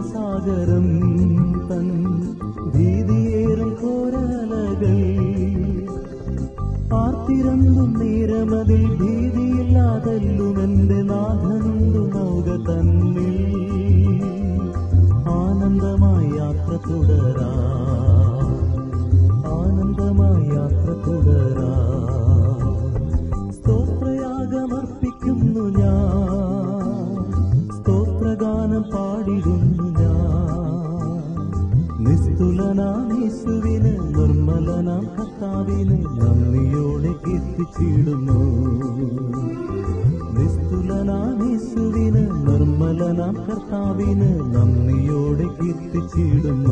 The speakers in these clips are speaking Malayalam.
ഭൗമസാഗരം തൻ ഭീതിയേറും കോരലകൾ. ആർത്തിരന്തും നേരമതിൽ ഭീതിയില്ലാതല്ലുമെന്റെ നന്ദിയോടെ കീർത്തിച്ചിടുന്നു നിസ്തുലനാമേശുവിന് നിർമ്മലനാം കർത്താവിന് നന്ദിയോടെ കീർത്തിച്ചിടുന്നു.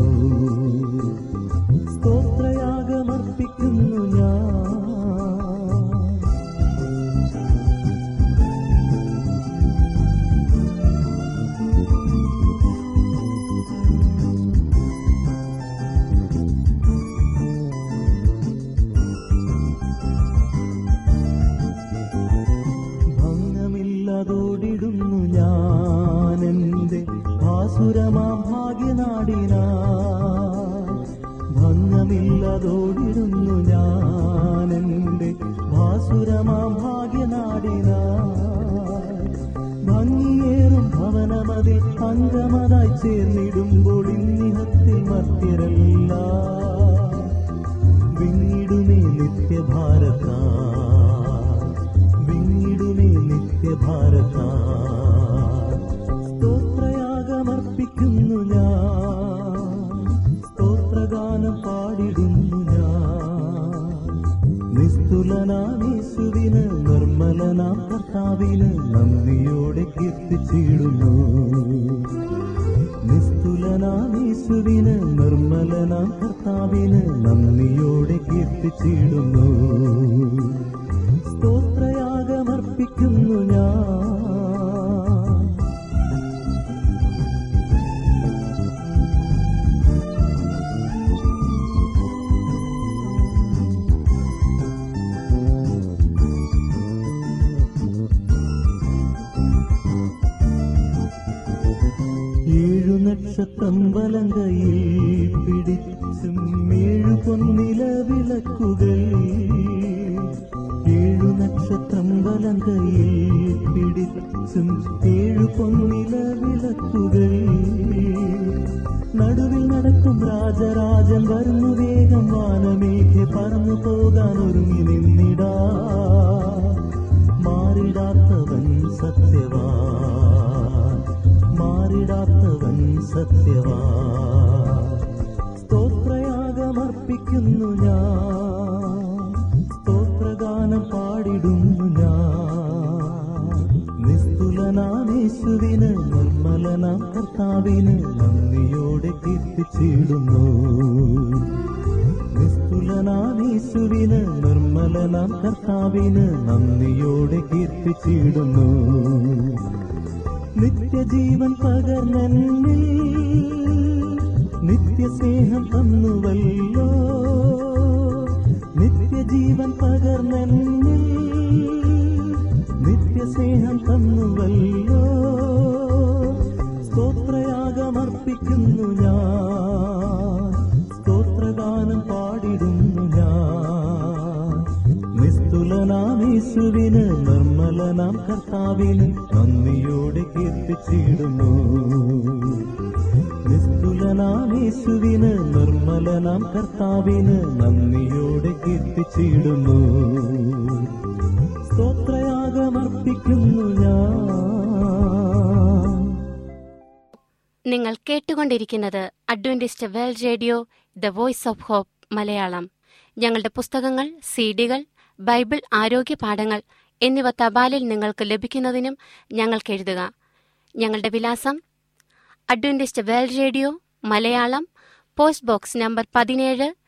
നിസ്തുലനാമേശുവിന് നിർമ്മലനാം കർത്താവിന് നന്ദിയോടെ കീർത്തിച്ചിടുന്നു. നിസ്തുലനാമേശുവിന് നിർമ്മലനാം കർത്താവിന് നന്ദിയോടെ കീർത്തിച്ചിടുന്നു. வீசும் ஏழு பொன்னில விளக்குகள் நடுவில் நடக்கும் ராஜராஜன் வரும் வேகம் வானமேக்கு பறந்து போகான் ஒருங்கி நின்னிடா மாறிடாத்தவன் சத்தியவான். மாறிடாத்தவன் சத்தியவான். കർത്താവിന് നന്ദിയോടെ കീർത്തിച്ചിടുന്നു. നിസ്തുലനാമേശുവിന് നിർമ്മലനാം കർത്താവിന് നന്ദിയോടെ കീർത്തിച്ചിടുന്നു. നിത്യജീവൻ പകർന്നെന്നിൽ നിത്യസ്നേഹം തന്നുവല്ലോ. കർത്താവിന് നന്ദിയോടെ കീർത്തിച്ചിടുന്നു. സ്തോത്രയാഗമർപ്പിക്കുന്നു ഞാൻ. നിങ്ങൾ കേട്ടുകൊണ്ടിരിക്കുന്നത് Adventist World Radio the Voice of Hope Malayalam. ഞങ്ങളുടെ പുസ്തകങ്ങൾ സീഡികൾ ബൈബിൾ ആരോഗ്യ പാഠങ്ങൾ എന്നിവ തപാലിൽ നിങ്ങൾക്ക് ലഭിക്കുന്നതിനും ഞങ്ങൾക്ക് എഴുതുക. ഞങ്ങളുടെ വിലാസം Adventist World Radio Malayalam post box number പതിനേഴ്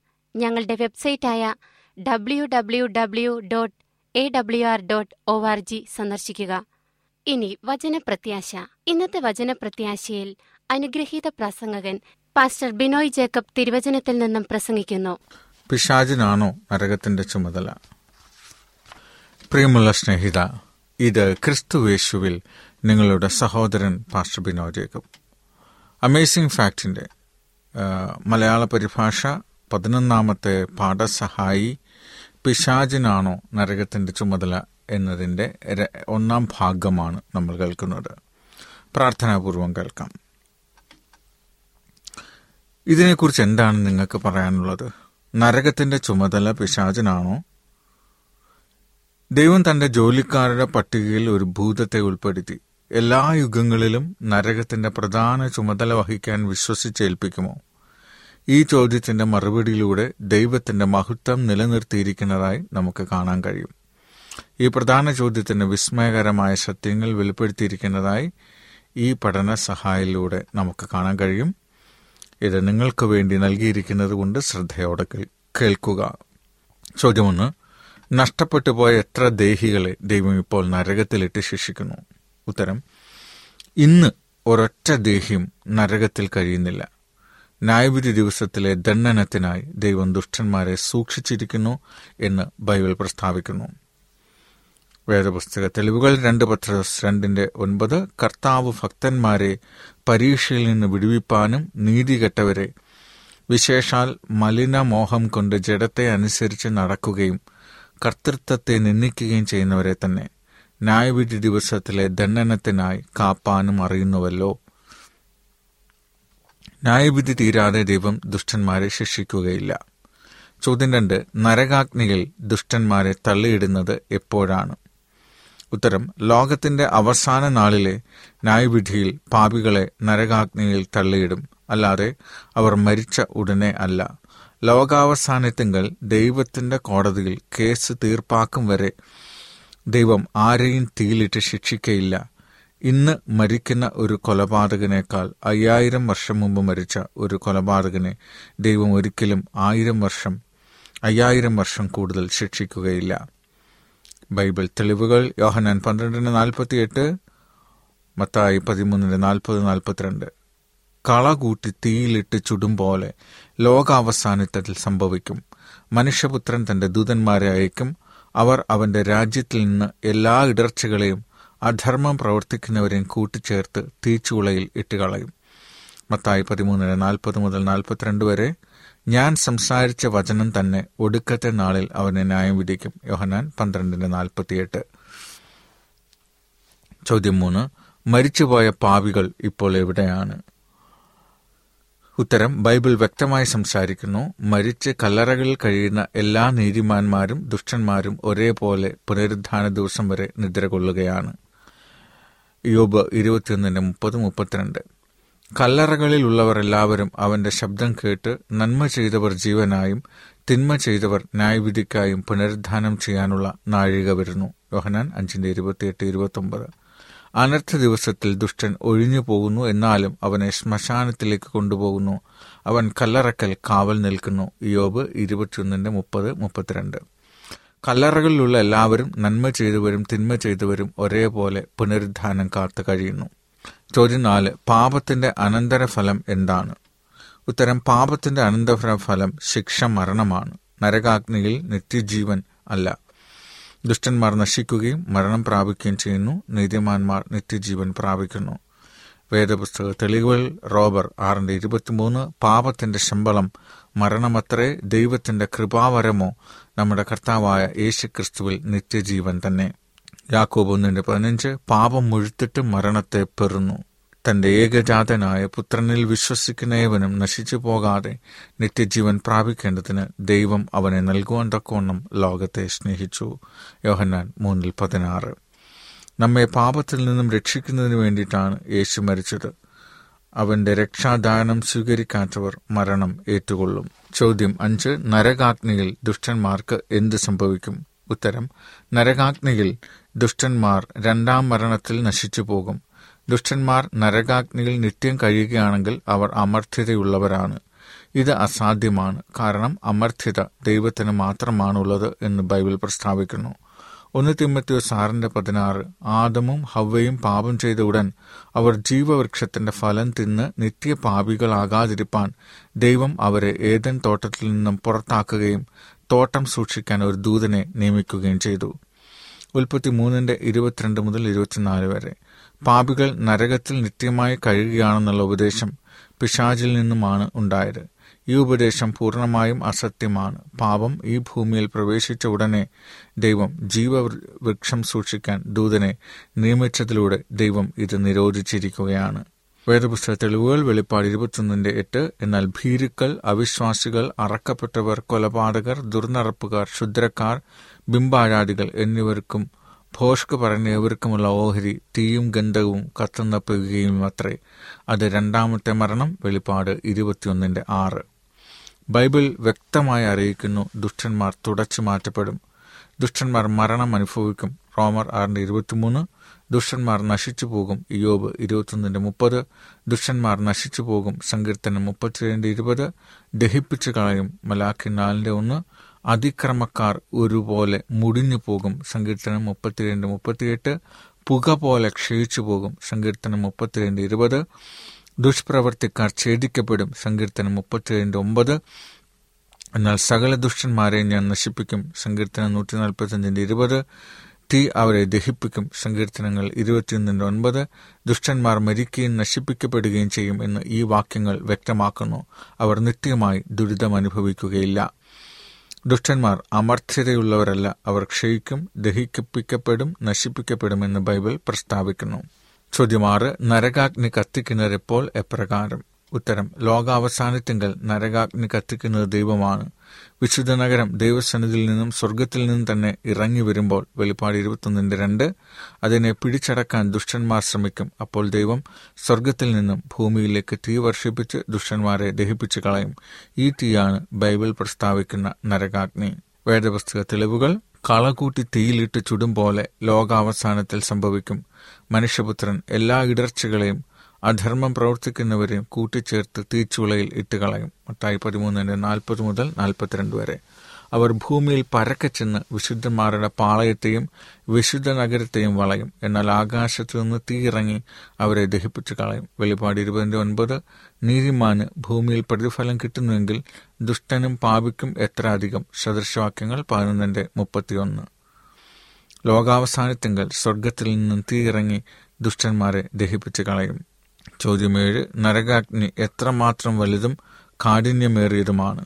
ഞങ്ങളുടെ വെബ്സൈറ്റായ W W W dot A W R dot O R G സന്ദർശിക്കുക. ഇനി വചനപ്രത്യാശ. ഇന്നത്തെ വചനപ്രത്യാശയിൽ അനുഗ്രഹീത പ്രസംഗകൻ പാസ്റ്റർ ബിനോയ് ജേക്കബ് തിരുവചനത്തിൽ നിന്നും പ്രസംഗിക്കുന്നു. പിശാചിനാണോ നരകത്തിന്റെ ചുമതല? പ്രിയമുള്ള സ്നേഹിത ഇത് ക്രിസ്തുവേശുവിൽ നിങ്ങളുടെ സഹോദരൻ പാസ്റ്റർ ബിനോയ് ജേക്കബ്. അമേസിംഗ് ഫാക്ടിന്റെ മലയാള പരിഭാഷ പതിനൊന്നാമത്തെ പാഠസഹായി പിശാചിനാണോ നരകത്തിന്റെ ചുമതല എന്നതിന്റെ ഒന്നാം ഭാഗമാണ് നമ്മൾ കേൾക്കുന്നത്. പ്രാർത്ഥനാപൂർവം കേൾക്കാം. ഇതിനെക്കുറിച്ച് എന്താണ് നിങ്ങൾക്ക് പറയാനുള്ളത്? നരകത്തിന്റെ ചുമതല പിശാചിനാണോ? ദൈവം തന്റെ ജോലിക്കാരുടെ പട്ടികയിൽ ഒരു ഭൂതത്തെ ഉൾപ്പെടുത്തി എല്ലാ യുഗങ്ങളിലും നരകത്തിന്റെ പ്രധാന ചുമതല വഹിക്കാൻ വിശ്വസിച്ചേൽപ്പിക്കുമോ? ഈ ചോദ്യത്തിന്റെ മറുപടിയിലൂടെ ദൈവത്തിന്റെ മഹത്വം നിലനിർത്തിയിരിക്കുന്നതായി നമുക്ക് കാണാൻ കഴിയും. ഈ പ്രധാന ചോദ്യത്തിന് വിസ്മയകരമായ സത്യങ്ങൾ വെളിപ്പെടുത്തിയിരിക്കുന്നതായി ഈ പഠന സഹായിലൂടെ നമുക്ക് കാണാൻ കഴിയും. ഇത് നിങ്ങൾക്ക് വേണ്ടി നൽകിയിരിക്കുന്നത് കൊണ്ട് ശ്രദ്ധയോടെ കേൾക്കുക. ചോദ്യമൊന്ന് നഷ്ടപ്പെട്ടു പോയ എത്ര ദേഹികളെ ദൈവം ഇപ്പോൾ നരകത്തിലിട്ട് ശിക്ഷിക്കുന്നു? ഉത്തരം ഇന്ന് ഒരൊറ്റ ദേഹിയും നരകത്തിൽ കഴിയുന്നില്ല. ന്യായവിധി ദിവസത്തിലെ ദണ്ഡനത്തിനായി ദൈവം ദുഷ്ടന്മാരെ സൂക്ഷിച്ചിരിക്കുന്നു എന്ന് ബൈബിൾ പ്രസ്താവിക്കുന്നു. വേദപുസ്തക തെളിവുകൾ രണ്ട് പത്രോസ് രണ്ടിന്റെ ഒൻപത് കർത്താവ് ഭക്തന്മാരെ പരീക്ഷയിൽ നിന്ന് വിടുവിപ്പാനും നീതികെട്ടവരെ വിശേഷാൽ മലിനമോഹം കൊണ്ട് ജഡത്തെ അനുസരിച്ച് നടക്കുകയും കർത്തൃത്വത്തെ നിന്ദിക്കുകയും ചെയ്യുന്നവരെ തന്നെ ന്യായവിധി ദിവസത്തിലെ ദണ്ഡനത്തിനായി കാപ്പാനും അറിയുന്നുവല്ലോ. ന്യായവിധി തീരാതെ ദൈവം ദുഷ്ടന്മാരെ ശിക്ഷിക്കുകയില്ല. ചോദ്യം രണ്ട് നരകാഗ്നിയിൽ ദുഷ്ടന്മാരെ തള്ളിയിടുന്നത് എപ്പോഴാണ്? ഉത്തരം ലോകത്തിന്റെ അവസാന നാളിലെ ന്യായവിധിയിൽ പാപികളെ നരകാഗ്നിയിൽ തള്ളിയിടും. അല്ലാതെ അവർ മരിച്ച ഉടനെ അല്ല. ലോകാവസാനത്തിങ്കൽ ദൈവത്തിന്റെ കോടതിയിൽ കേസ് തീർപ്പാക്കും വരെ ദൈവം ആരെയും തീയിലിട്ട് ശിക്ഷിക്കയില്ല. ഇന്ന് മരിക്കുന്ന ഒരു കൊലപാതകനേക്കാൾ അയ്യായിരം വർഷം മുമ്പ് മരിച്ച ഒരു കൊലപാതകനെ ദൈവം ഒരിക്കലും ആയിരം വർഷം അയ്യായിരം വർഷം കൂടുതൽ ശിക്ഷിക്കുകയില്ല. ബൈബിൾ തെളിവുകൾ യോഹനാൻ പന്ത്രണ്ടിന് നാൽപ്പത്തി എട്ട് മത്തായി പതിമൂന്നിന് നാൽപ്പത് നാൽപ്പത്തിരണ്ട്. കള കൂട്ടി തീയിലിട്ട് ചുടും പോലെ ലോകാവസാനത്തിൽ സംഭവിക്കും. മനുഷ്യപുത്രൻ തന്റെ ദൂതന്മാരെ അയക്കും. അവർ അവന്റെ രാജ്യത്തിൽ നിന്ന് എല്ലാ ഇടർച്ചകളെയും അധർമ്മം പ്രവർത്തിക്കുന്നവരെ കൂട്ടിച്ചേർത്ത് തീച്ചുളയിൽ ഇട്ടുകളയും. മത്തായി പതിമൂന്നിന് നാൽപ്പത് മുതൽ നാൽപ്പത്തിരണ്ട് വരെ ഞാൻ സംസാരിച്ച വചനം തന്നെ ഒടുക്കത്തെ നാളിൽ അവനെ ന്യായം വിധിക്കും. യോഹനാൻ പന്ത്രണ്ടിന് നാൽപ്പത്തിയെട്ട്. ചോദ്യം മൂന്ന്. മരിച്ചുപോയ പാവികൾ ഇപ്പോൾ എവിടെയാണ്? ഉത്തരം ബൈബിൾ വ്യക്തമായി സംസാരിക്കുന്നു. മരിച്ച് കല്ലറകളിൽ കഴിയുന്ന എല്ലാ നീതിമാന്മാരും ദുഷ്ടന്മാരും ഒരേപോലെ പുനരുദ്ധാന ദിവസം വരെ നിദ്ര കൊള്ളുകയാണ്. യോബ് ഇരുപത്തിയൊന്നിന് മുപ്പത് മുപ്പത്തിരണ്ട്. കല്ലറകളിലുള്ളവർ എല്ലാവരും അവന്റെ ശബ്ദം കേട്ട് നന്മ ചെയ്തവർ ജീവനായും തിന്മ ചെയ്തവർ ന്യായവിധിക്കായും പുനരുദ്ധാനം ചെയ്യാനുള്ള നാഴിക വരുന്നു. യോഹനാൻ അഞ്ചിന്റെ ഇരുപത്തിയെട്ട് ഇരുപത്തൊമ്പത്. അനർത്ഥ ദിവസത്തിൽ ദുഷ്ടൻ ഒഴിഞ്ഞു പോകുന്നു എന്നാലും അവനെ ശ്മശാനത്തിലേക്ക് കൊണ്ടുപോകുന്നു. അവൻ കല്ലറക്കൽ കാവൽ നിൽക്കുന്നു. യോബ് ഇരുപത്തിയൊന്നിന്റെ മുപ്പത് മുപ്പത്തിരണ്ട്. കല്ലറകളിലുള്ള എല്ലാവരും നന്മ ചെയ്തവരും തിന്മ ചെയ്തവരും ഒരേപോലെ പുനരുദ്ധാനം കാത്തു കഴിയുന്നു. ചോദ്യം നാല് പാപത്തിന്റെ അനന്തരഫലം എന്താണ്? ഉത്തരം പാപത്തിന്റെ അനന്തരഫലം ശിക്ഷ മരണമാണ്. നരകാഗ്നിയിൽ നിത്യജീവൻ അല്ല. ദുഷ്ടന്മാർ നശിക്കുകയും മരണം പ്രാപിക്കുകയും ചെയ്യുന്നു. നീതിമാന്മാർ നിത്യജീവൻ പ്രാപിക്കുന്നു. വേദപുസ്തക തെളിവുകൾ റോബർ ആറിന്റെ ഇരുപത്തിമൂന്ന് പാപത്തിന്റെ ശമ്പളം മരണമത്രേ ദൈവത്തിന്റെ കൃപാവരമോ നമ്മുടെ കർത്താവായ യേശുക്രിസ്തുവിൽ നിത്യജീവൻ തന്നെ. യാക്കോബ് ഒന്നിന്റെ പതിനഞ്ച് പാപം മുഴുത്തിട്ട് മരണത്തെ പെറുന്നു. തന്റെ ഏകജാതനായ പുത്രനിൽ വിശ്വസിക്കുന്നവനും നശിച്ചു പോകാതെ നിത്യജീവൻ പ്രാപിക്കേണ്ടതിന് ദൈവം അവനെ നൽകുവാൻ തക്കവണ്ണം ലോകത്തെ സ്നേഹിച്ചു. യോഹന്നാൻ മൂന്നിൽ പതിനാറ്. നമ്മെ പാപത്തിൽ നിന്നും രക്ഷിക്കുന്നതിന് വേണ്ടിയിട്ടാണ് യേശു മരിച്ചത്. അവന്റെ രക്ഷാദാനം സ്വീകരിക്കാത്തവർ മരണം ഏറ്റുകൊള്ളും. ചോദ്യം അഞ്ച് നരകാഗ്നിയിൽ ദുഷ്ടന്മാർക്ക് എന്ത് സംഭവിക്കും? ഉത്തരം നരകാഗ്നിയിൽ ദുഷ്ടന്മാർ രണ്ടാം മരണത്തിൽ നശിച്ചു പോകും. ദുഷ്ടന്മാർ നരകാഗ്നിയിൽ നിത്യം കഴിയുകയാണെങ്കിൽ അവർ അമർത്യതയുള്ളവരാണ്. ഇത് അസാധ്യമാണ്. കാരണം അമർത്യത ദൈവത്തിന് മാത്രമാണുള്ളത് എന്ന് ബൈബിൾ പ്രസ്താവിക്കുന്നു. ഒന്ന് തിമ്മത്തിയോ സാറിന്റെ പതിനാറ്. ആദമും ഹവ്വയും പാപം ചെയ്ത ഉടൻ അവർ ജീവവൃക്ഷത്തിന്റെ ഫലം തിന്ന് നിത്യപാപികളാകാതിരിപ്പാൻ ദൈവം അവരെ ഏതൻ തോട്ടത്തിൽ നിന്നും പുറത്താക്കുകയും തോട്ടം സൂക്ഷിക്കാൻ ഒരു ദൂതനെ നിയമിക്കുകയും ചെയ്തു. ഉൽപ്പത്തി മൂന്നിന്റെ ഇരുപത്തിരണ്ട് മുതൽ ഇരുപത്തിനാല് വരെ. പാപികൾ നരകത്തിൽ നിത്യമായി കഴിയുകയാണെന്നുള്ള ഉപദേശം പിശാചിൽ നിന്നുമാണ് ഉണ്ടായത്. ഈ ഉപദേശം പൂർണമായും അസത്യമാണ്. പാപം ഈ ഭൂമിയിൽ പ്രവേശിച്ച ഉടനെ ദൈവം ജീവവൃക്ഷം സൂക്ഷിക്കാൻ ദൂതനെ നിയമിച്ചതിലൂടെ ദൈവം ഇത് നിരോധിച്ചിരിക്കുകയാണ്. വേദപുസ്തക തെളിവുകൾ വെളിപ്പാട് ഇരുപത്തൊന്നിന്റെ എട്ട് എന്നാൽ ഭീരുക്കൾ അവിശ്വാസികൾ അറക്കപ്പെട്ടവർ കൊലപാതകർ ദുർനടപ്പുകാർ ക്ഷുദ്രക്കാർ ബിംബാരാധികൾ എന്നിവർക്കും ഭോഷ്ക് പറഞ്ഞവർക്കുമുള്ള ഓഹരി തീയും ഗന്ധവും കത്തുന്ന പെയ്യുകയും അത്രേ അത് രണ്ടാമത്തെ മരണം വെളിപ്പാട് ഇരുപത്തിയൊന്നിന്റെ ആറ്. ബൈബിൾ വ്യക്തമായി അറിയിക്കുന്നു ദുഷ്ടന്മാർ തുടച്ചു മാറ്റപ്പെടും. ദുഷ്ടന്മാർ മരണം അനുഭവിക്കും. റോമർ ആറിന്റെ ഇരുപത്തിമൂന്ന്. ദുഷ്ടന്മാർ നശിച്ചു പോകും. യോബ് ഇരുപത്തൊന്നിന്റെ മുപ്പത്. ദുഷ്ടന്മാർ നശിച്ചു പോകും. സങ്കീർത്തനം മുപ്പത്തിരണ്ട് ഇരുപത്. ദഹിപ്പിച്ചു കളയും. മലാഖി നാലിന്റെ ഒന്ന്. അതിക്രമക്കാർ ഒരുപോലെ മുടിഞ്ഞു പോകും. സങ്കീർത്തനം മുപ്പത്തിരണ്ട് മുപ്പത്തിയെട്ട്. പുക പോലെ ക്ഷയിച്ചു പോകും. സങ്കീർത്തനം മുപ്പത്തിരണ്ട് ഇരുപത്. ദുഷ്പ്രവർത്തിക്കാർ ഛേദിക്കപ്പെടും. സങ്കീർത്തനം മുപ്പത്തിരണ്ട് ഒമ്പത്. എന്നാൽ സകല ദുഷ്ടന്മാരെ ഞാൻ നശിപ്പിക്കും. സങ്കീർത്തനം നൂറ്റി നാൽപ്പത്തഞ്ചിന്റെ ഇരുപത്. തീ അവരെ ദഹിപ്പിക്കും. സങ്കീർത്തനങ്ങൾ ഇരുപത്തിയൊന്നിന്റെ ഒൻപത്. ദുഷ്ടന്മാർ മരിക്കുകയും നശിപ്പിക്കപ്പെടുകയും ചെയ്യും എന്ന് ഈ വാക്യങ്ങൾ വ്യക്തമാക്കുന്നു. അവർ നിത്യമായി ദുരിതം അനുഭവിക്കുകയില്ല. ദുഷ്ടന്മാർ അമർത്യതയുള്ളവരല്ല. അവർ ക്ഷയിക്കും ദഹിപ്പിക്കപ്പെടും നശിപ്പിക്കപ്പെടുമെന്ന് ബൈബിൾ പ്രസ്താവിക്കുന്നു. ചോദ്യം ആറ് നരകാഗ്നി കത്തിക്കുന്നത് എപ്പോൾ എപ്രകാരം? ഉത്തരം ലോകാവസാനത്തിങ്കൽ നരകാഗ്നി കത്തിക്കുന്നത് ദൈവമാണ്. വിശുദ്ധ നഗരം ദൈവസന്നിധിയിൽ നിന്നും സ്വർഗത്തിൽ നിന്നും തന്നെ ഇറങ്ങി വരുമ്പോൾ വെളിപ്പാട് ഇരുപത്തൊന്നിന്റെ രണ്ട് അതിനെ പിടിച്ചടക്കാൻ ദുഷ്ടന്മാർ ശ്രമിക്കും. അപ്പോൾ ദൈവം സ്വർഗത്തിൽ നിന്നും ഭൂമിയിലേക്ക് തീ വർഷിപ്പിച്ച് ദുഷ്ടന്മാരെ ദഹിപ്പിച്ചു കളയും. ഈ തീയാണ് ബൈബിൾ പ്രസ്താവിക്കുന്ന നരകാഗ്നി. വേദപുസ്തക തെളിവുകൾ കളകൂട്ടി തീയിലിട്ട് ചുടും പോലെ ലോകാവസാനത്തിൽ സംഭവിക്കും. മനുഷ്യപുത്രൻ എല്ലാ ഇടർച്ചകളെയും അധർമ്മം പ്രവർത്തിക്കുന്നവരെയും കൂട്ടിച്ചേർത്ത് തീച്ചുളയിൽ ഇട്ടുകളയും. മത്തായി പതിമൂന്നിന്റെ നാൽപ്പത് മുതൽ നാൽപ്പത്തിരണ്ട് വരെ. അവർ ഭൂമിയിൽ പരക്കെ ചെന്ന് വിശുദ്ധന്മാരുടെ പാളയത്തെയും വിശുദ്ധ നഗരത്തെയും വളയും. എന്നാൽ ആകാശത്തു നിന്ന് തീയിറങ്ങി അവരെ ദഹിപ്പിച്ചു കളയും. വെളിപാട് ഇരുപതിന്റെ ഒൻപത്. നീതിമാന് ഭൂമിയിൽ പ്രതിഫലം കിട്ടുന്നുവെങ്കിൽ ദുഷ്ടനും പാപിക്കും എത്ര അധികം? സദൃശവാക്യങ്ങൾ പതിനൊന്നിന്റെ മുപ്പത്തിയൊന്ന്. ലോകാവസാനത്തിങ്കൽ സ്വർഗത്തിൽ നിന്നും തീയിറങ്ങി ദുഷ്ടന്മാരെ ദഹിപ്പിച്ചു കളയും. ചോദ്യമേഴ് നരകാഗ്നി എത്രമാത്രം വലുതും കാഠിന്യമേറിയതുമാണ്?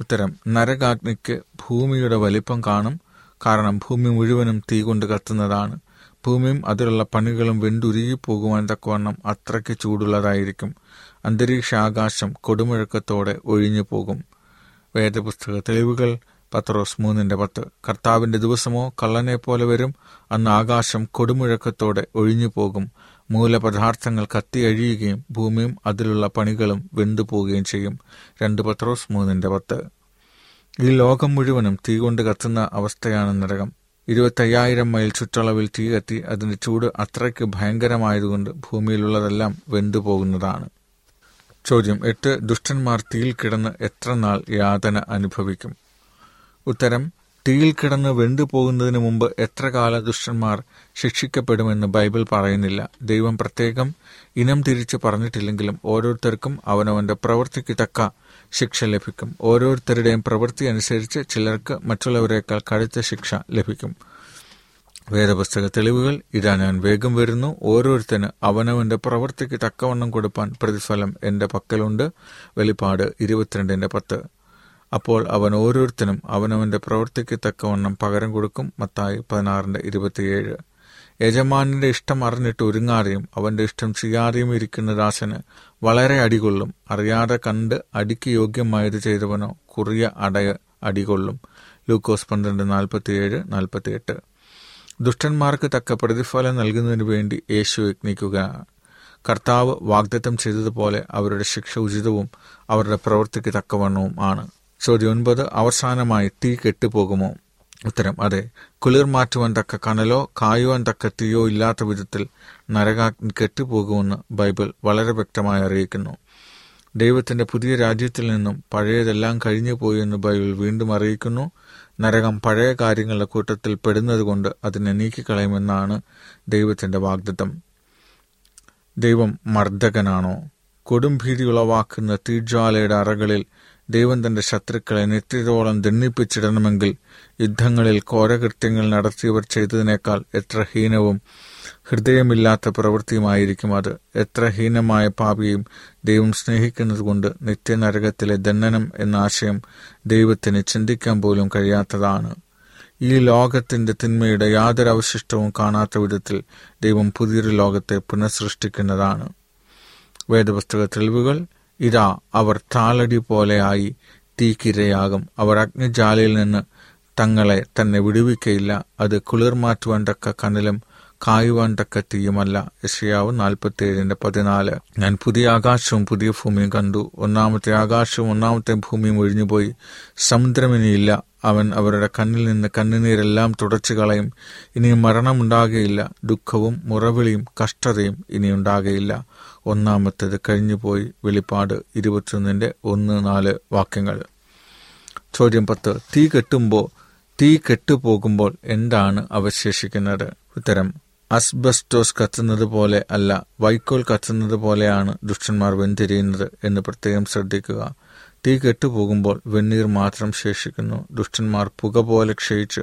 ഉത്തരം നരകാഗ്നിക്ക് ഭൂമിയുടെ വലിപ്പം കാണും. കാരണം ഭൂമി മുഴുവനും തീ കൊണ്ട് കത്തുന്നതാണ്. ഭൂമിയും അതിലുള്ള പണികളും വെണ്ടുരുകി പോകുവാൻ തക്കവണ്ണം അത്രയ്ക്ക് ചൂടുള്ളതായിരിക്കും. അന്തരീക്ഷ ആകാശം കൊടുമുഴക്കത്തോടെ ഒഴിഞ്ഞു പോകും വേദപുസ്തക തെളിവുകൾ പത്രോസ് മൂന്നിന്റെ പത്ത്. കർത്താവിന്റെ ദിവസമോ കള്ളനെ പോലെ വരും. അന്ന് ആകാശം കൊടുമുഴക്കത്തോടെ ഒഴിഞ്ഞു പോകും മൂലപദാർത്ഥങ്ങൾ കത്തിയഴിയുകയും ഭൂമിയും അതിലുള്ള പണികളും വെന്തുപോവുകയും ചെയ്യും. രണ്ട് പത്രോസ് മൂന്നിന്റെ പത്ത്. ഈ ലോകം മുഴുവനും തീ കൊണ്ട് കത്തുന്ന അവസ്ഥയാണ് നരകം. ഇരുപത്തയ്യായിരം മൈൽ ചുറ്റളവിൽ തീ കത്തി അതിന്റെ ചൂട് അത്രയ്ക്ക് ഭയങ്കരമായതുകൊണ്ട് ഭൂമിയിലുള്ളതെല്ലാം വെന്തുപോകുന്നതാണ്. ചോദ്യം എട്ട്. ദുഷ്ടന്മാർ തീയിൽ കിടന്ന് എത്ര നാൾ യാതന അനുഭവിക്കും? ഉത്തരം തീയിൽ കിടന്ന് വെന്തുപോകുന്നതിന് മുമ്പ് എത്ര കാല ദുഷ്ടന്മാർ ശിക്ഷിക്കപ്പെടുമെന്ന് ബൈബിൾ പറയുന്നില്ല. ദൈവം പ്രത്യേകം ഇനം തിരിച്ച് പറഞ്ഞിട്ടില്ലെങ്കിലും ഓരോരുത്തർക്കും അവനവന്റെ പ്രവൃത്തിക്ക് തക്ക ശിക്ഷ ലഭിക്കും. ഓരോരുത്തരുടെയും പ്രവൃത്തി അനുസരിച്ച് ചിലർക്ക് മറ്റുള്ളവരെക്കാൾ കടുത്ത ശിക്ഷ ലഭിക്കും. വേദപുസ്തക തെളിവുകൾ ഇതാ ഞാൻ വേഗം വരുന്നു. ഓരോരുത്തന് അവനവന്റെ പ്രവൃത്തിക്ക് തക്കവണ്ണം കൊടുപ്പാൻ പ്രതിഫലം എന്റെ പക്കലുണ്ട്. വെളിപ്പാട് ഇരുപത്തിരണ്ടിന്റെ പത്ത്. അപ്പോൾ അവൻ ഓരോരുത്തനും അവനവന്റെ പ്രവൃത്തിക്ക് തക്കവണ്ണം പകരം കൊടുക്കും. മത്തായി പതിനാറിന്റെ ഇരുപത്തിയേഴ്. യജമാനിന്റെ ഇഷ്ടം അറിഞ്ഞിട്ട് ഒരുങ്ങാതെയും അവന്റെ ഇഷ്ടം ചെയ്യാതെയും ഇരിക്കുന്ന ദാസന് വളരെ അടികൊള്ളും. അറിയാതെ കണ്ട് അടിക്ക് യോഗ്യമായത് ചെയ്തവനോ കുറിയ അടയ അടികൊള്ളും. ലൂക്കോസ് പന്ത്രണ്ട് നാൽപ്പത്തിയേഴ് നാൽപ്പത്തിയെട്ട്. ദുഷ്ടന്മാർക്ക് തക്ക പ്രതിഫലം നൽകുന്നതിന് വേണ്ടി യേശു യജ്ഞിക്കുക. കർത്താവ് വാഗ്ദത്തം ചെയ്തതുപോലെ അവരുടെ ശിക്ഷ ഉചിതവും അവരുടെ പ്രവൃത്തിക്ക് തക്കവണ്ണവും ആണ്. ചോദ്യം ഒൻപത് അവസാനമായി തീ കെട്ടുപോകുമോ? ഉത്തരം അതെ. കുളിർ മാറ്റുവാൻ തക്ക കനലോ കായുവാൻ തക്ക തീയോ ഇല്ലാത്ത വിധത്തിൽ നരകാഗ്നി കെട്ടുപോകുമെന്ന് ബൈബിൾ വളരെ വ്യക്തമായി അറിയിക്കുന്നു. ദൈവത്തിന്റെ പുതിയ രാജ്യത്തിൽ നിന്നും പഴയതെല്ലാം കഴിഞ്ഞു പോയി എന്ന് ബൈബിൾ വീണ്ടും അറിയിക്കുന്നു. നരകം പഴയ കാര്യങ്ങളുടെ കൂട്ടത്തിൽ പെടുന്നതുകൊണ്ട് അതിനെ നീക്കിക്കളയുമെന്നാണ് ദൈവത്തിന്റെ വാഗ്ദത്തം. ദൈവം മർദ്ദകനാണോ? കൊടുംഭീതി ഉളവാക്കുന്ന തീജ്വാലയുടെ അറകളിൽ ദൈവം തന്റെ ശത്രുക്കളെ നിത്യതോളം ദണ്ണിപ്പിച്ചിടണമെങ്കിൽ യുദ്ധങ്ങളിൽ ഘോരകൃത്യങ്ങൾ നടത്തിയവർ ചെയ്തതിനേക്കാൾ എത്ര ഹീനവും ഹൃദയമില്ലാത്ത പ്രവൃത്തിയുമായിരിക്കും അത്. എത്ര ഹീനമായ പാപിയും ദൈവം സ്നേഹിക്കുന്നതുകൊണ്ട് നിത്യനരകത്തിലെ ദണ്ഡനം എന്ന ആശയം ദൈവത്തിന് ചിന്തിക്കാൻ പോലും കഴിയാത്തതാണ്. ഈ ലോകത്തിന്റെ തിന്മയുടെ യാതൊരു അവശിഷ്ടവും കാണാത്ത വിധത്തിൽ ദൈവം പുതിയൊരു ലോകത്തെ പുനഃസൃഷ്ടിക്കുന്നതാണ്. വേദപുസ്തക തെളിവുകൾ ഇതാ അവർ താളടി പോലെയായി തീക്കിരയാകും. അവർ അഗ്നിജാലയിൽ നിന്ന് തങ്ങളെ തന്നെ വിടുവിക്കയില്ല. അത് കുളിർമാറ്റുവാൻ തക്ക കനലും കായുവാൻ തക്ക തീയുമല്ല. യശയാവ് നാൽപ്പത്തിയേഴിന്റെ പതിനാല്. ഞാൻ പുതിയ ആകാശവും പുതിയ ഭൂമിയും കണ്ടു. ഒന്നാമത്തെ ആകാശവും ഒന്നാമത്തെ ഭൂമിയും ഒഴിഞ്ഞുപോയി. സമുദ്രമിനിയില്ല. അവൻ അവരുടെ കണ്ണിൽ നിന്ന് കണ്ണുനീരെല്ലാം തുടച്ചു കളയും ഇനിയും മരണമുണ്ടാകുകയില്ല ദുഃഖവും മുറവിളിയും കഷ്ടതയും ഇനിയുണ്ടാകുകയില്ല ഒന്നാമത്തേത് കഴിഞ്ഞുപോയി വെളിപ്പാട് ഇരുപത്തിയൊന്നിന്റെ ഒന്ന് നാല് വാക്യങ്ങൾ. ചോദ്യം പത്ത്. തീ കെട്ടുമ്പോൾ തീ കെട്ടുപോകുമ്പോൾ എന്താണ് അവശേഷിക്കുന്നത്? ഉത്തരം അസ്ബസ്റ്റോസ് കത്തുന്നത് പോലെ അല്ല വൈക്കോൽ കത്തുന്നത് പോലെയാണ് ദുഷ്ടന്മാർ വെന്തിരിയുന്നത് എന്ന് പ്രത്യേകം ശ്രദ്ധിക്കുക. തീ കെട്ടുപോകുമ്പോൾ വെണ്ണീർ മാത്രം ശേഷിക്കുന്നു. ദുഷ്ടന്മാർ പുക പോലെ ക്ഷയിച്ച്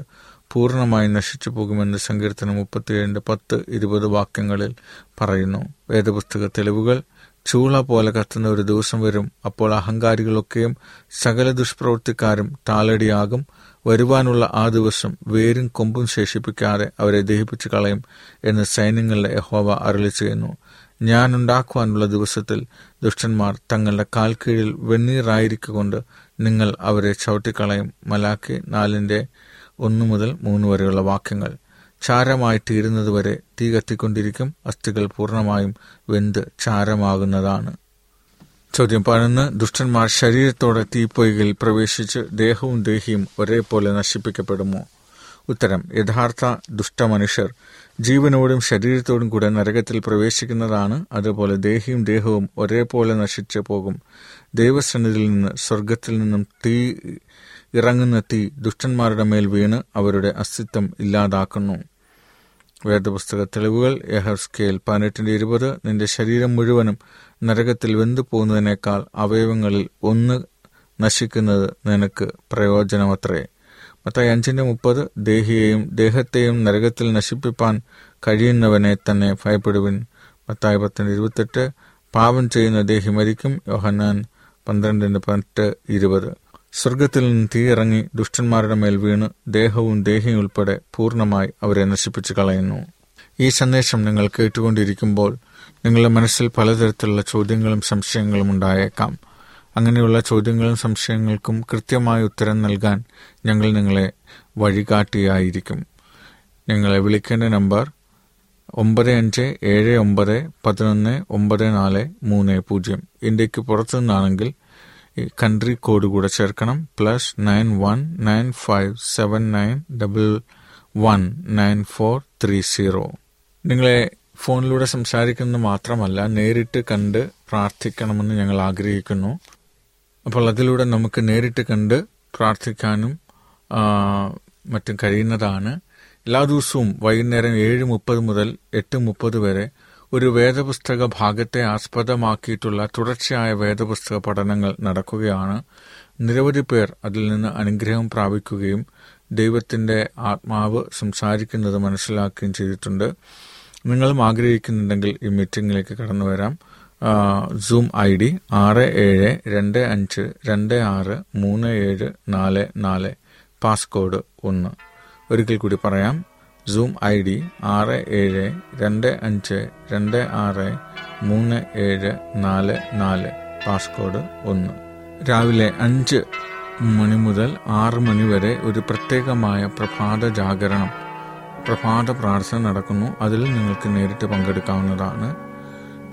പൂർണമായി നശിച്ചു പോകുമെന്ന് സങ്കീർത്തനം മുപ്പത്തിയേഴിന്റെ പത്ത് ഇരുപത് വാക്യങ്ങളിൽ പറയുന്നു. വേദപുസ്തക തെളിവുകൾ ചൂള പോലെ കത്തുന്ന ഒരു ദിവസം വരും അപ്പോൾ അഹങ്കാരികളൊക്കെയും സകല ദുഷ്പ്രവൃത്തിക്കാരും താലടിയാകും വരുവാനുള്ള ആ ദിവസം വേരും കൊമ്പും ശേഷിപ്പിക്കാതെ അവരെ ദഹിപ്പിച്ചു കളയും എന്ന് സൈന്യങ്ങളുടെ യഹോവ അരളി ചെയ്യുന്നു. ഞാൻ ഉണ്ടാക്കുവാനുള്ള ദിവസത്തിൽ ദുഷ്ടന്മാർ തങ്ങളുടെ കാൽ കീഴിൽ വെണ്ണീറായിരിക്കൊണ്ട് നിങ്ങൾ അവരെ ചവിട്ടിക്കളയും. മലാക്കി നാലിന്റെ ഒന്നു മുതൽ മൂന്ന് വരെയുള്ള വാക്യങ്ങൾ. ചാരമായി തീരുന്നതുവരെ തീ കത്തിക്കൊണ്ടിരിക്കും. അസ്ഥികൾ പൂർണമായും വെന്ത് ചാരമാകുന്നതാണ് ചോദ്യം പതിനൊന്ന്. ദുഷ്ടന്മാർ ശരീരത്തോടെ തീപ്പൊയ്കയിൽ പ്രവേശിച്ച് ദേഹവും ദേഹിയും ഒരേപോലെ നശിപ്പിക്കപ്പെടുമോ? ഉത്തരം. യഥാർത്ഥ ദുഷ്ടമനുഷ്യർ ജീവനോടും ശരീരത്തോടും കൂടെ നരകത്തിൽ പ്രവേശിക്കുന്നതാണ്. അതുപോലെ ദേഹിയും ദേഹവും ഒരേപോലെ നശിച്ചു പോകും. ദൈവസന്നിധിയിൽ നിന്ന് സ്വർഗത്തിൽ നിന്നും തീ ഇറങ്ങുന്ന തീ ദുഷ്ടന്മാരുടെ മേൽ വീണ് അവരുടെ അസ്തിത്വം ഇല്ലാതാക്കുന്നു. വേദപുസ്തക തെളിവുകൾ യഹസ്കേൽ പതിനെട്ടിന്റെ ഇരുപത് നിന്റെ ശരീരം മുഴുവനും നരകത്തിൽ വെന്തു പോകുന്നതിനേക്കാൾ അവയവങ്ങളിൽ ഒന്ന് നശിക്കുന്നത് നിനക്ക് പ്രയോജനമത്രേ. മത്തായി അഞ്ചിന്റെ മുപ്പത് ദേഹിയെയും ദേഹത്തെയും നരകത്തിൽ നശിപ്പിപ്പാൻ കഴിയുന്നവനെ തന്നെ ഭയപ്പെടുവിൻ. മത്തായി പത്തിന്റെ ഇരുപത്തെട്ട് പാപം ചെയ്യുന്ന ദേഹി മരിക്കും. യോഹന്നാൻ പന്ത്രണ്ടിന്റെ പതിനെട്ട് ഇരുപത്. സ്വർഗത്തിൽ നിന്ന് തീയിറങ്ങി ദുഷ്ടന്മാരുടെ മേൽ വീണ് ദേഹവും ദേഹിയും ഉൾപ്പെടെ പൂർണമായി അവരെ നശിപ്പിച്ചു കളയുന്നു. ഈ സന്ദേശം നിങ്ങൾ കേട്ടുകൊണ്ടിരിക്കുമ്പോൾ നിങ്ങളുടെ മനസ്സിൽ പലതരത്തിലുള്ള ചോദ്യങ്ങളും സംശയങ്ങളും ഉണ്ടായേക്കാം. അങ്ങനെയുള്ള ചോദ്യങ്ങളും സംശയങ്ങൾക്കും കൃത്യമായ ഉത്തരം നൽകാൻ ഞങ്ങൾ നിങ്ങളെ വഴികാട്ടിയായിരിക്കും. ഞങ്ങളെ വിളിക്കേണ്ട നമ്പർ ഒമ്പത് അഞ്ച് ഏഴ് ഒമ്പത് പതിനൊന്ന് ഒമ്പത് നാല് മൂന്ന് പൂജ്യം. ഇന്ത്യയ്ക്ക് പുറത്തു നിന്നാണെങ്കിൽ കൺട്രി കോഡ് കൂടെ ചേർക്കണം. Plus nine one nine five seven nine double one nine four three zero നിങ്ങളെ ഫോണിലൂടെ സംസാരിക്കുന്നത് മാത്രമല്ല നേരിട്ട് കണ്ട് പ്രാർത്ഥിക്കണമെന്ന് ഞങ്ങൾ ആഗ്രഹിക്കുന്നു. അപ്പോൾ അതിലൂടെ നമുക്ക് നേരിട്ട് കണ്ട് പ്രാർത്ഥിക്കാനും മറ്റും കഴിയുന്നതാണ്. എല്ലാ ദിവസവും വൈകുന്നേരം ഏഴ് മുപ്പത് മുതൽ എട്ട് മുപ്പത് വരെ ഒരു വേദപുസ്തക ഭാഗത്തെ ആസ്പദമാക്കിയിട്ടുള്ള തുടർച്ചയായ വേദപുസ്തക പഠനങ്ങൾ നടക്കുകയാണ്. നിരവധി പേർ അതിൽ നിന്ന് അനുഗ്രഹം പ്രാപിക്കുകയും ദൈവത്തിന്റെ ആത്മാവ് സംസാരിക്കുന്നത് മനസ്സിലാക്കുകയും ചെയ്തിട്ടുണ്ട്. നിങ്ങളും ആഗ്രഹിക്കുന്നുണ്ടെങ്കിൽ ഈ മീറ്റിംഗിലേക്ക് കടന്നു വരാം. സൂം ഐ ഡി ആറ് ഏഴ് രണ്ട് അഞ്ച് രണ്ട് ആറ് മൂന്ന് ഏഴ് നാല് നാല് പാസ്കോഡ് ഒന്ന്. ഒരിക്കൽ കൂടി പറയാം. സൂം ഐ ഡി ആറ് ഏഴ് രണ്ട് അഞ്ച് രണ്ട് ആറ് മൂന്ന് ഏഴ് നാല് നാല് പാസ്കോഡ് ഒന്ന്. രാവിലെ അഞ്ച് മണി മുതൽ ആറ് മണി വരെ ഒരു പ്രത്യേകമായ പ്രഭാത ജാഗരണം പ്രഭാത പ്രാർത്ഥന നടക്കുന്നു. അതിൽ നിങ്ങൾക്ക് നേരിട്ട് പങ്കെടുക്കാവുന്നതാണ്.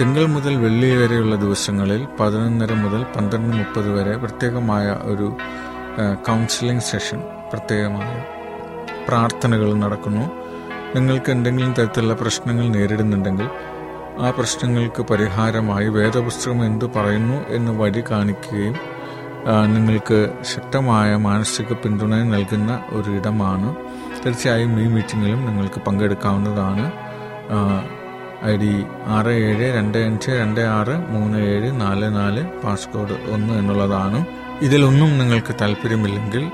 തിങ്കൾ മുതൽ വെള്ളി വരെയുള്ള ദിവസങ്ങളിൽ പതിനൊന്നര മുതൽ പന്ത്രണ്ട് മുപ്പത് വരെ പ്രത്യേകമായ ഒരു കൗൺസിലിംഗ് സെഷൻ പ്രത്യേകമായ പ്രാർത്ഥനകൾ നടക്കുന്നു. നിങ്ങൾക്ക് എന്തെങ്കിലും തരത്തിലുള്ള പ്രശ്നങ്ങൾ നേരിടുന്നുണ്ടെങ്കിൽ ആ പ്രശ്നങ്ങൾക്ക് പരിഹാരമായി വേദപുസ്തകം എന്തു പറയുന്നു എന്ന് വഴി കാണിക്കുകയും നിങ്ങൾക്ക് ശക്തമായ മാനസിക പിന്തുണ നൽകുന്ന ഒരു ഇടമാണ് തീർച്ചയായും ഈ മീറ്റിങ്ങിലും നിങ്ങൾക്ക് പങ്കെടുക്കാവുന്നതാണ്. ഐ ഡി ആറ് ഏഴ് രണ്ട് അഞ്ച് രണ്ട് ആറ് മൂന്ന് ഏഴ് നാല് നാല് പാസ്കോഡ് ഒന്ന് എന്നുള്ളതാണ്. ഇതിലൊന്നും നിങ്ങൾക്ക് താല്പര്യമില്ലെങ്കിൽ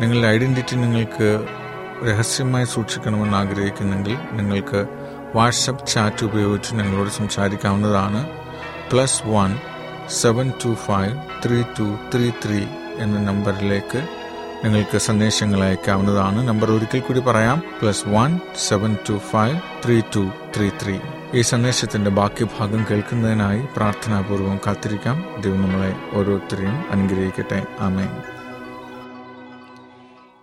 നിങ്ങളുടെ ഐഡന്റിറ്റി നിങ്ങൾക്ക് രഹസ്യമായി സൂക്ഷിക്കണമെന്ന് ആഗ്രഹിക്കുന്നെങ്കിൽ നിങ്ങൾക്ക് വാട്സപ്പ് ചാറ്റ് ഉപയോഗിച്ച് ഞങ്ങളോട് സംസാരിക്കാവുന്നതാണ്. Plus one seven two five three two three three എന്ന നമ്പറിലേക്ക് നിങ്ങൾക്ക് സന്ദേശങ്ങൾ അയക്കാവുന്നതാണ്. നമ്പർ ഒരിക്കൽ കൂടി പറയാം. Plus one seven two five three two three three. ഈ സന്ദേശത്തിന്റെ ബാക്കി ഭാഗം കേൾക്കുന്നതിനായി പ്രാർത്ഥനാപൂർവം കാത്തിരിക്കാം. ദൈവം നമ്മളെ ഓരോരുത്തരെയും അനുഗ്രഹിക്കട്ടെ. ആമേൻ.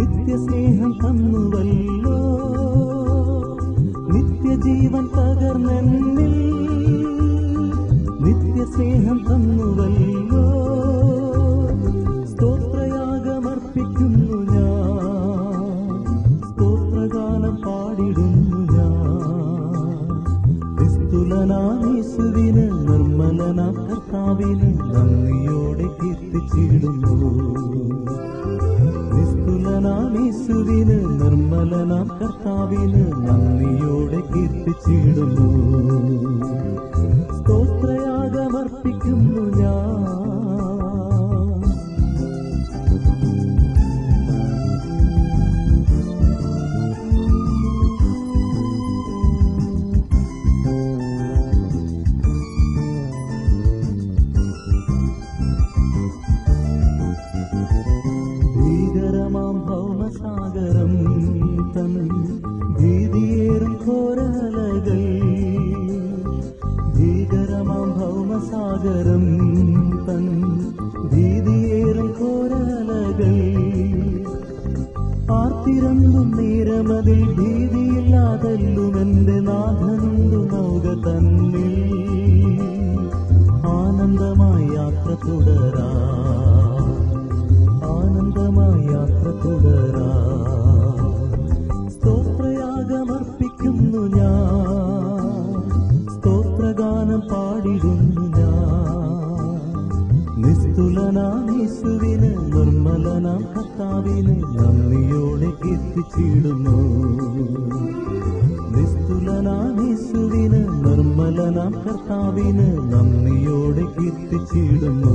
നിത്യസ്നേഹം തന്നുവല്ലോ. നിത്യജീവൻ പകർന്നെന്നിൽ നിത്യസ്നേഹം തന്നുവല്ലോ. സ്തോത്രയാഗമർപ്പിക്കുന്നു ഞാൻ. സ്തോത്രഗാനം പാടിടുന്നു ഞാൻ. ക്രിസ്തുലനാമീസുവിന് നിർമ്മലന കർത്താവിന് നന്ദിയോടെ കീർത്തിച്ചിടുന്നു. ക്രിസ്തുലനാമീസുവിന് നിർമ്മലനാം കർത്താവിന് നന്ദിയോടെ കീർത്തിച്ചിടുന്നു. ആർത്തിരണ്ടും നേരമതിൽ ഭീതിയില്ലാതല്ലും എന്റെ നാഥനുണ്ടു നൗക തന്നിൽ? ആനന്ദമായി യാത്ര തുടരാ. കീർത്തിച്ചിടുന്നു നിസ്തുലനാമീസുവിന് നിർമ്മലനാം കർത്താവിന് നന്ദിയോടെ കീർത്തിച്ചിടുന്നു.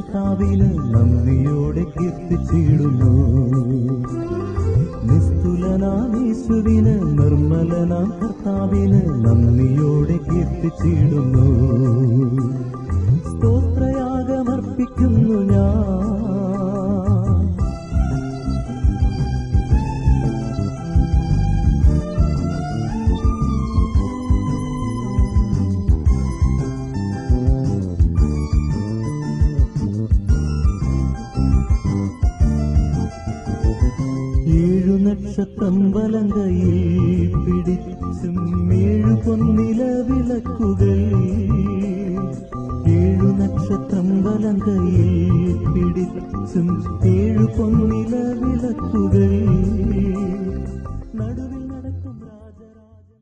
കർത്താവിന് നന്ദിയോടെ കീർത്തിച്ചിടുന്നു. നിസ്തുലനാമീസുവിന് നിർമ്മലനാം കർത്താവിന് നന്ദിയോടെ കീർത്തിച്ചിടുന്നു.